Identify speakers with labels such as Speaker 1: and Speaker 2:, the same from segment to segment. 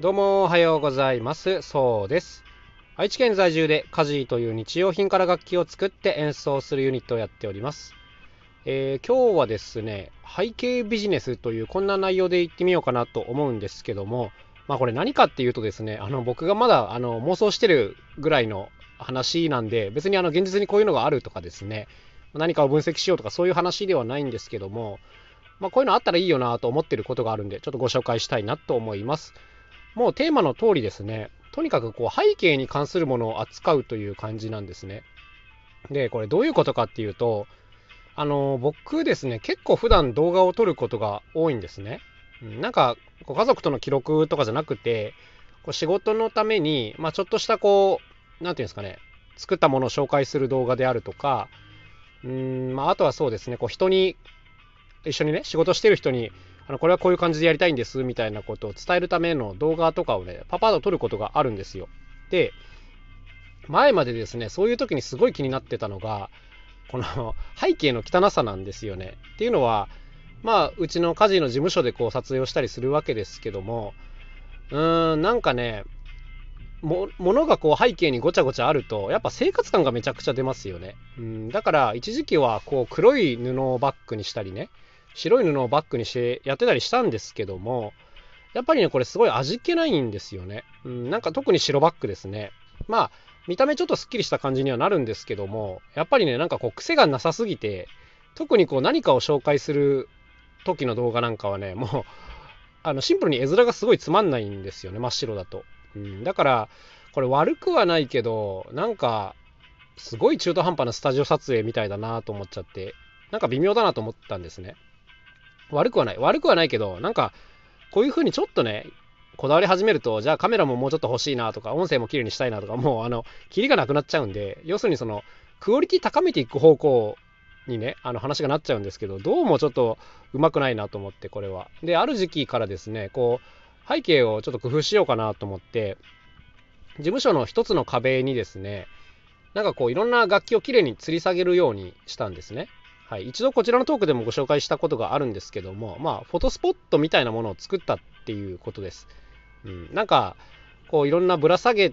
Speaker 1: どうもおはようございます。そうです。愛知県在住でカジーという日用品から楽器を作って演奏するユニットをやっております。えー、今日はですね背景ビジネスというこんな内容で言ってみようかなと思うんですけどもまあこれ何かっていうとですねあの僕がまだあの妄想してるぐらいの話なんで別にあの現実にこういうのがあるとかですね何かを分析しようとかそういう話ではないんですけどもまあ、こういうのあったらいいよなと思ってることがあるんで、ちょっとご紹介したいなと思います。もうテーマの通りですね、とにかくこう背景に関するものを扱うという感じなんですね。で、これどういうことかっていうと、あの、僕ですね、結構普段動画を撮ることが多いんですね。なんか、ご家族との記録とかじゃなくて、こう仕事のために、まあ、ちょっとしたこう、なんていうんですかね、作ったものを紹介する動画であるとか、うん、まあ、あとはそうですね、こう人に一緒にね、仕事してる人に、あのこれはこういう感じでやりたいんですみたいなことを伝えるための動画とかをね、パパッと撮ることがあるんですよ。で、前までですね、そういう時にすごい気になってたのが、この背景の汚さなんですよね。っていうのは、まあ、うちの家事の事務所でこう撮影をしたりするわけですけども、うーん、なんかね、ものがこう背景にごちゃごちゃあるとやっぱ生活感がめちゃくちゃ出ますよね、うん、だから一時期はこう黒い布をバッグにしたりね白い布をバッグにしてやってたりしたんですけどもやっぱりねこれすごい味気ないんですよね、うん、なんか特に白バッグですね。まあ見た目ちょっとすっきりした感じにはなるんですけどもやっぱりねなんかこう癖がなさすぎて特にこう何かを紹介する時の動画なんかはねもうあのシンプルに絵面がすごいつまんないんですよね真っ白だと。うん、だから、これ悪くはないけど、なんか、すごい中途半端なスタジオ撮影みたいだなと思っちゃって、なんか微妙だなと思ったんですね。悪くはない。悪くはないけど、なんか、こういう風にちょっとね、こだわり始めると、じゃあカメラももうちょっと欲しいなとか、音声も綺麗にしたいなとか、もうあの、キリがなくなっちゃうんで、要するにその、クオリティ高めていく方向にね、あの話がなっちゃうんですけど、どうもちょっとうまくないなと思って、これは。で、ある時期からですね、こう、背景をちょっと工夫しようかなと思って、事務所の一つの壁にですね、なんかこういろんな楽器をきれいに吊り下げるようにしたんですね。はい、一度こちらのトークでもご紹介したことがあるんですけども、まあ、フォトスポットみたいなものを作ったっていうことです。うん、なんか、こういろんなぶら下げ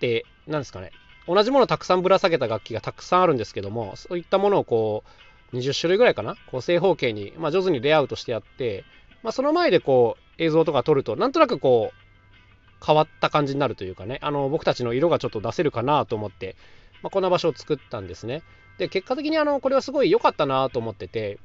Speaker 1: て、なんですかね、同じものたくさんぶら下げた楽器がたくさんあるんですけども、そういったものをこう、20種類ぐらいかな、こう正方形に、まあ、上手にレイアウトしてやって、まあ、その前でこう、映像とか撮ると、なんとなくこう、変わった感じになるというかね、あの、僕たちの色がちょっと出せるかなと思って、まあ、こんな場所を作ったんですね。で、結果的にあの、これはすごい良かったなと思ってて、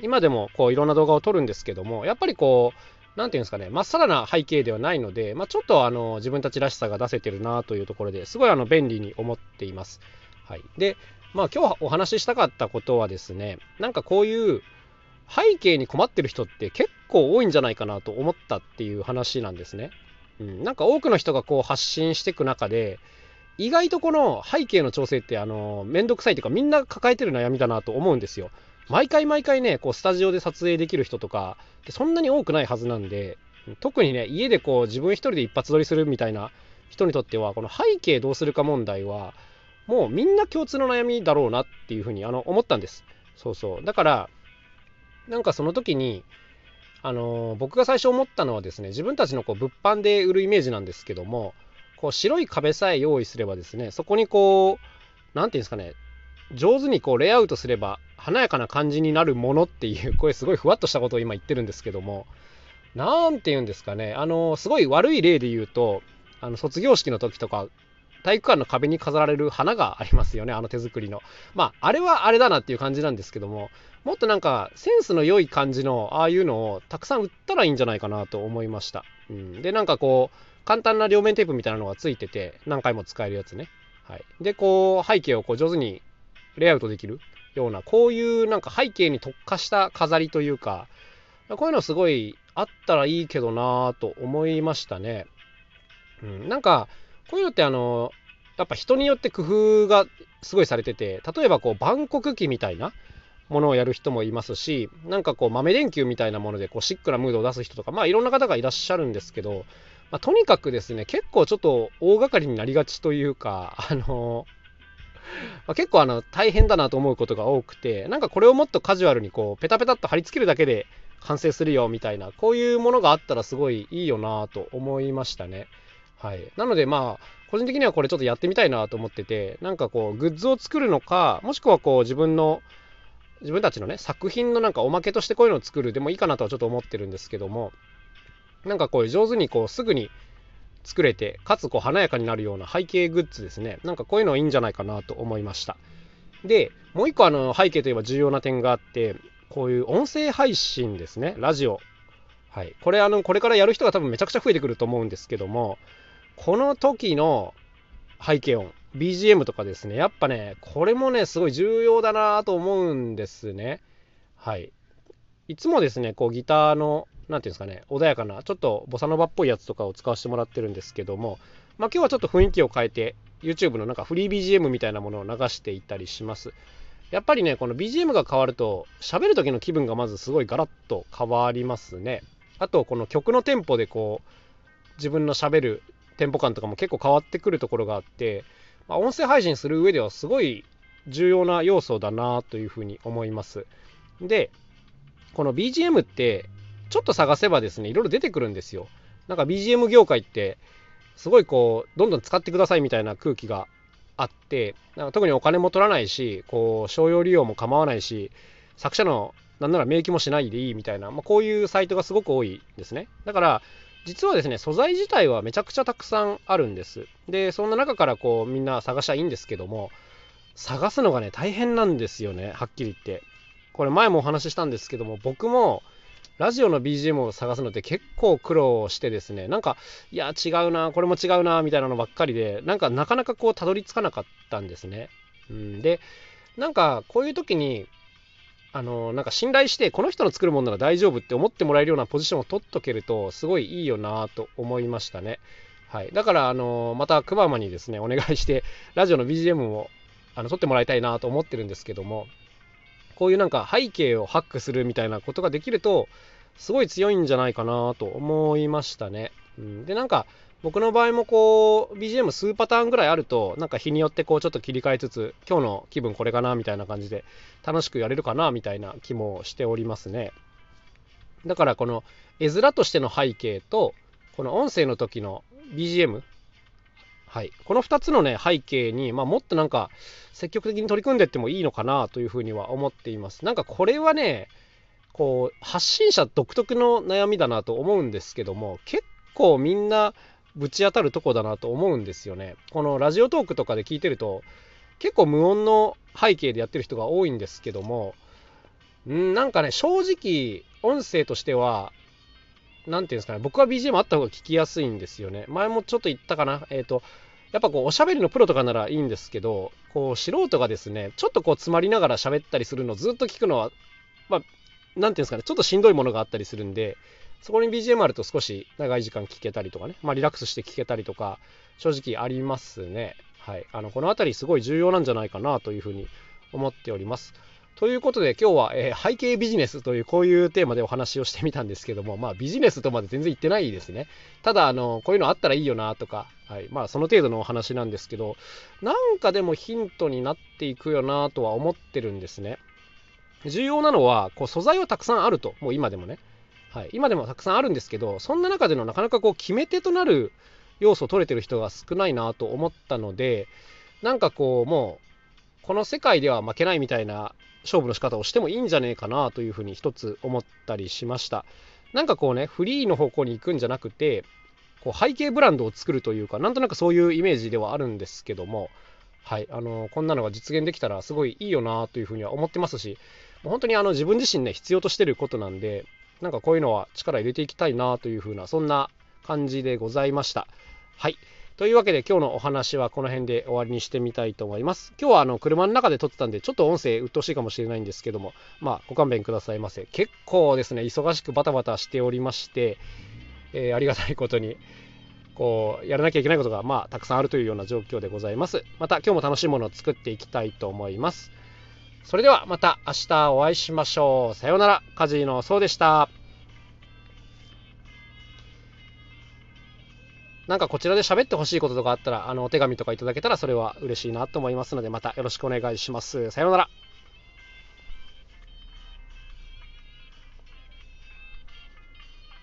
Speaker 1: 今でもこう、いろんな動画を撮るんですけども、やっぱりこう、なんていうんですかね、まっさらな背景ではないので、まあ、ちょっとあの自分たちらしさが出せてるなというところですごいあの便利に思っています。はい、で、まあ、今日お話ししたかったことはですね、なんかこういう背景に困ってる人って結構多いんじゃないかなと思ったっていう話なんですね。うん、なんか多くの人がこう発信していく中で、意外とこの背景の調整ってあのめんどくさいというかみんな抱えてる悩みだなと思うんですよ。毎回毎回ね、こうスタジオで撮影できる人とかそんなに多くないはずなんで、特にね、家でこう自分一人で一発撮りするみたいな人にとっては、この背景どうするか問題は、もうみんな共通の悩みだろうなっていうふうにあの思ったんです。そうそう。だから、なんかその時に、あの、僕が最初思ったのはですね、自分たちのこう物販で売るイメージなんですけども、こう白い壁さえ用意すればですね、そこにこう、何て言うんですかね、上手にこうレイアウトすれば華やかな感じになるものっていう、これすごいふわっとしたことを今言ってるんですけども、何て言うんですかね、あの、すごい悪い例で言うと、あの卒業式の時とか体育館の壁に飾られる花がありますよね、あの手作りの。まあ、あれはあれだなっていう感じなんですけども、もっとなんかセンスの良い感じのああいうのをたくさん売ったらいいんじゃないかなと思いました。うん、で、なんかこう、簡単な両面テープみたいなのがついてて、何回も使えるやつね。はい。で、こう、背景をこう上手にレイアウトできるような、こういうなんか背景に特化した飾りというか、こういうのすごいあったらいいけどなぁと思いましたね。うん、なんか、こういうのってあの、やっぱ人によって工夫がすごいされてて、例えばこう、万国旗みたいなものをやる人もいますし、なんかこう、豆電球みたいなものでこうシックなムードを出す人とか、まあいろんな方がいらっしゃるんですけど、まあ、とにかくですね、結構ちょっと大掛かりになりがちというか、あのまあ、結構あの大変だなと思うことが多くて、なんかこれをもっとカジュアルにこうペタペタっと貼り付けるだけで完成するよみたいな、こういうものがあったらすごいいいよなと思いましたね。はい。なのでまあ、個人的にはこれちょっとやってみたいなと思ってて、なんかこう、グッズを作るのか、もしくはこう、自分の、自分たちのね、作品のなんかおまけとしてこういうのを作るでもいいかなとはちょっと思ってるんですけども、なんかこう、上手にこう、すぐに作れて、かつこう、華やかになるような背景グッズですね。なんかこういうのいいんじゃないかなと思いました。で、もう一個あの、背景といえば重要な点があって、こういう音声配信ですね、ラジオ。はい。これ、あの、これからやる人が多分めちゃくちゃ増えてくると思うんですけども、この時の背景音、BGM とかですね、やっぱね、これもね、すごい重要だなと思うんですね。はい。いつもですね、こうギターの、何ていうんですかね、穏やかな、ちょっとボサノバっぽいやつとかを使わせてもらってるんですけども、まあ今日はちょっと雰囲気を変えて、YouTube のなんかフリー BGM みたいなものを流していったりします。やっぱりね、この BGM が変わると、喋る時の気分がまずすごいガラッと変わりますね。あと、この曲のテンポでこう、自分の喋るテンポ感とかも結構変わってくるところがあって、まあ、音声配信する上ではすごい重要な要素だなというふうに思います。で、この BGM って、ちょっと探せばですね、いろいろ出てくるんですよ。なんか BGM 業界って、すごいこう、どんどん使ってくださいみたいな空気があってなんか特にお金も取らないしこう商用利用も構わないし作者のなんなら明記もしないでいいみたいな、まあ、こういうサイトがすごく多いですねだから実はですね素材自体はめちゃくちゃたくさんあるんですでそんな中からこうみんな探しゃいいんですけども探すのがね大変なんですよねはっきり言ってこれ前もお話ししたんですけども僕もラジオの BGM を探すのって結構苦労してですね、なんか、いや、違うな、これも違うな、みたいなのばっかりで、なんかなかなかこう、たどり着かなかったんですね。うん、で、なんか、こういう時に、あの、なんか信頼して、この人の作るものなら大丈夫って思ってもらえるようなポジションを取っとけると、すごいいいよなと思いましたね。はい。だから、あの、また、クママにですね、お願いして、ラジオの BGM を、あの、撮ってもらいたいなと思ってるんですけども、こういうなんか背景をハックするみたいなことができると、すごい強いんじゃないかなと思いましたね。うん、で、なんか、僕の場合もこう、BGM 数パターンぐらいあると、なんか日によってこうちょっと切り替えつつ、今日の気分これかなみたいな感じで、楽しくやれるかなみたいな気もしておりますね。だからこの絵面としての背景と、この音声の時の BGM、はい。この2つのね、背景に、まあ、もっとなんか、積極的に取り組んでいってもいいのかなというふうには思っています。なんかこれはね、こう発信者独特の悩みだなと思うんですけども結構みんなぶち当たるとこだなと思うんですよね。このラジオトークとかで聞いてると結構無音の背景でやってる人が多いんですけどもんなんかね正直音声としては何ていうんですかね僕は BGM あった方が聞きやすいんですよね。前もちょっと言ったかなえっ、ー、とやっぱこうおしゃべりのプロとかならいいんですけどこう素人がですねちょっとこう詰まりながら喋ったりするのをずっと聞くのはまあ何ていうんですかね、ちょっとしんどいものがあったりするんで、そこに BGM あると少し長い時間聞けたりとかね、まあ、リラックスして聞けたりとか、正直ありますね。はい。あの、この辺りすごい重要なんじゃないかなというふうに思っております。ということで今日は、えー、背景ビジネスというこういうテーマでお話をしてみたんですけども、まあビジネスとまで全然言ってないですね。ただ、あの、こういうのあったらいいよなとか、はい。まあその程度のお話なんですけど、なんかでもヒントになっていくよなとは思ってるんですね。重要なのは、こう素材はたくさんあると、もう今でもね。はい、今でもたくさんあるんですけど、そんな中でのなかなかこう決め手となる要素を取れてる人が少ないなと思ったので、なんかこう、もう、この世界では負けないみたいな勝負の仕方をしてもいいんじゃねえかなというふうに一つ思ったりしました。なんかこうね、フリーの方向に行くんじゃなくて、こう背景ブランドを作るというか、なんとなくそういうイメージではあるんですけども、はい、あのこんなのが実現できたらすごいいいよなというふうには思ってますし、本当にあの自分自身ね、必要としてることなんで、なんかこういうのは力入れていきたいなというふうな、そんな感じでございました。はい。というわけで今日のお話はこの辺で終わりにしてみたいと思います。今日はあの車の中で撮ってたんでちょっと音声鬱陶しいかもしれないんですけども、まあご勘弁くださいませ。結構ですね、忙しくバタバタしておりまして、えー、ありがたいことに、こう、やらなきゃいけないことがまあたくさんあるというような状況でございます。また今日も楽しいものを作っていきたいと思います。それではまた明日お会いしましょう。さようなら。カジノそうでした。なんかこちらで喋ってほしいこととかあったら、あの、お手紙とかいただけたらそれは嬉しいなと思いますので、またよろしくお願いします。さようなら。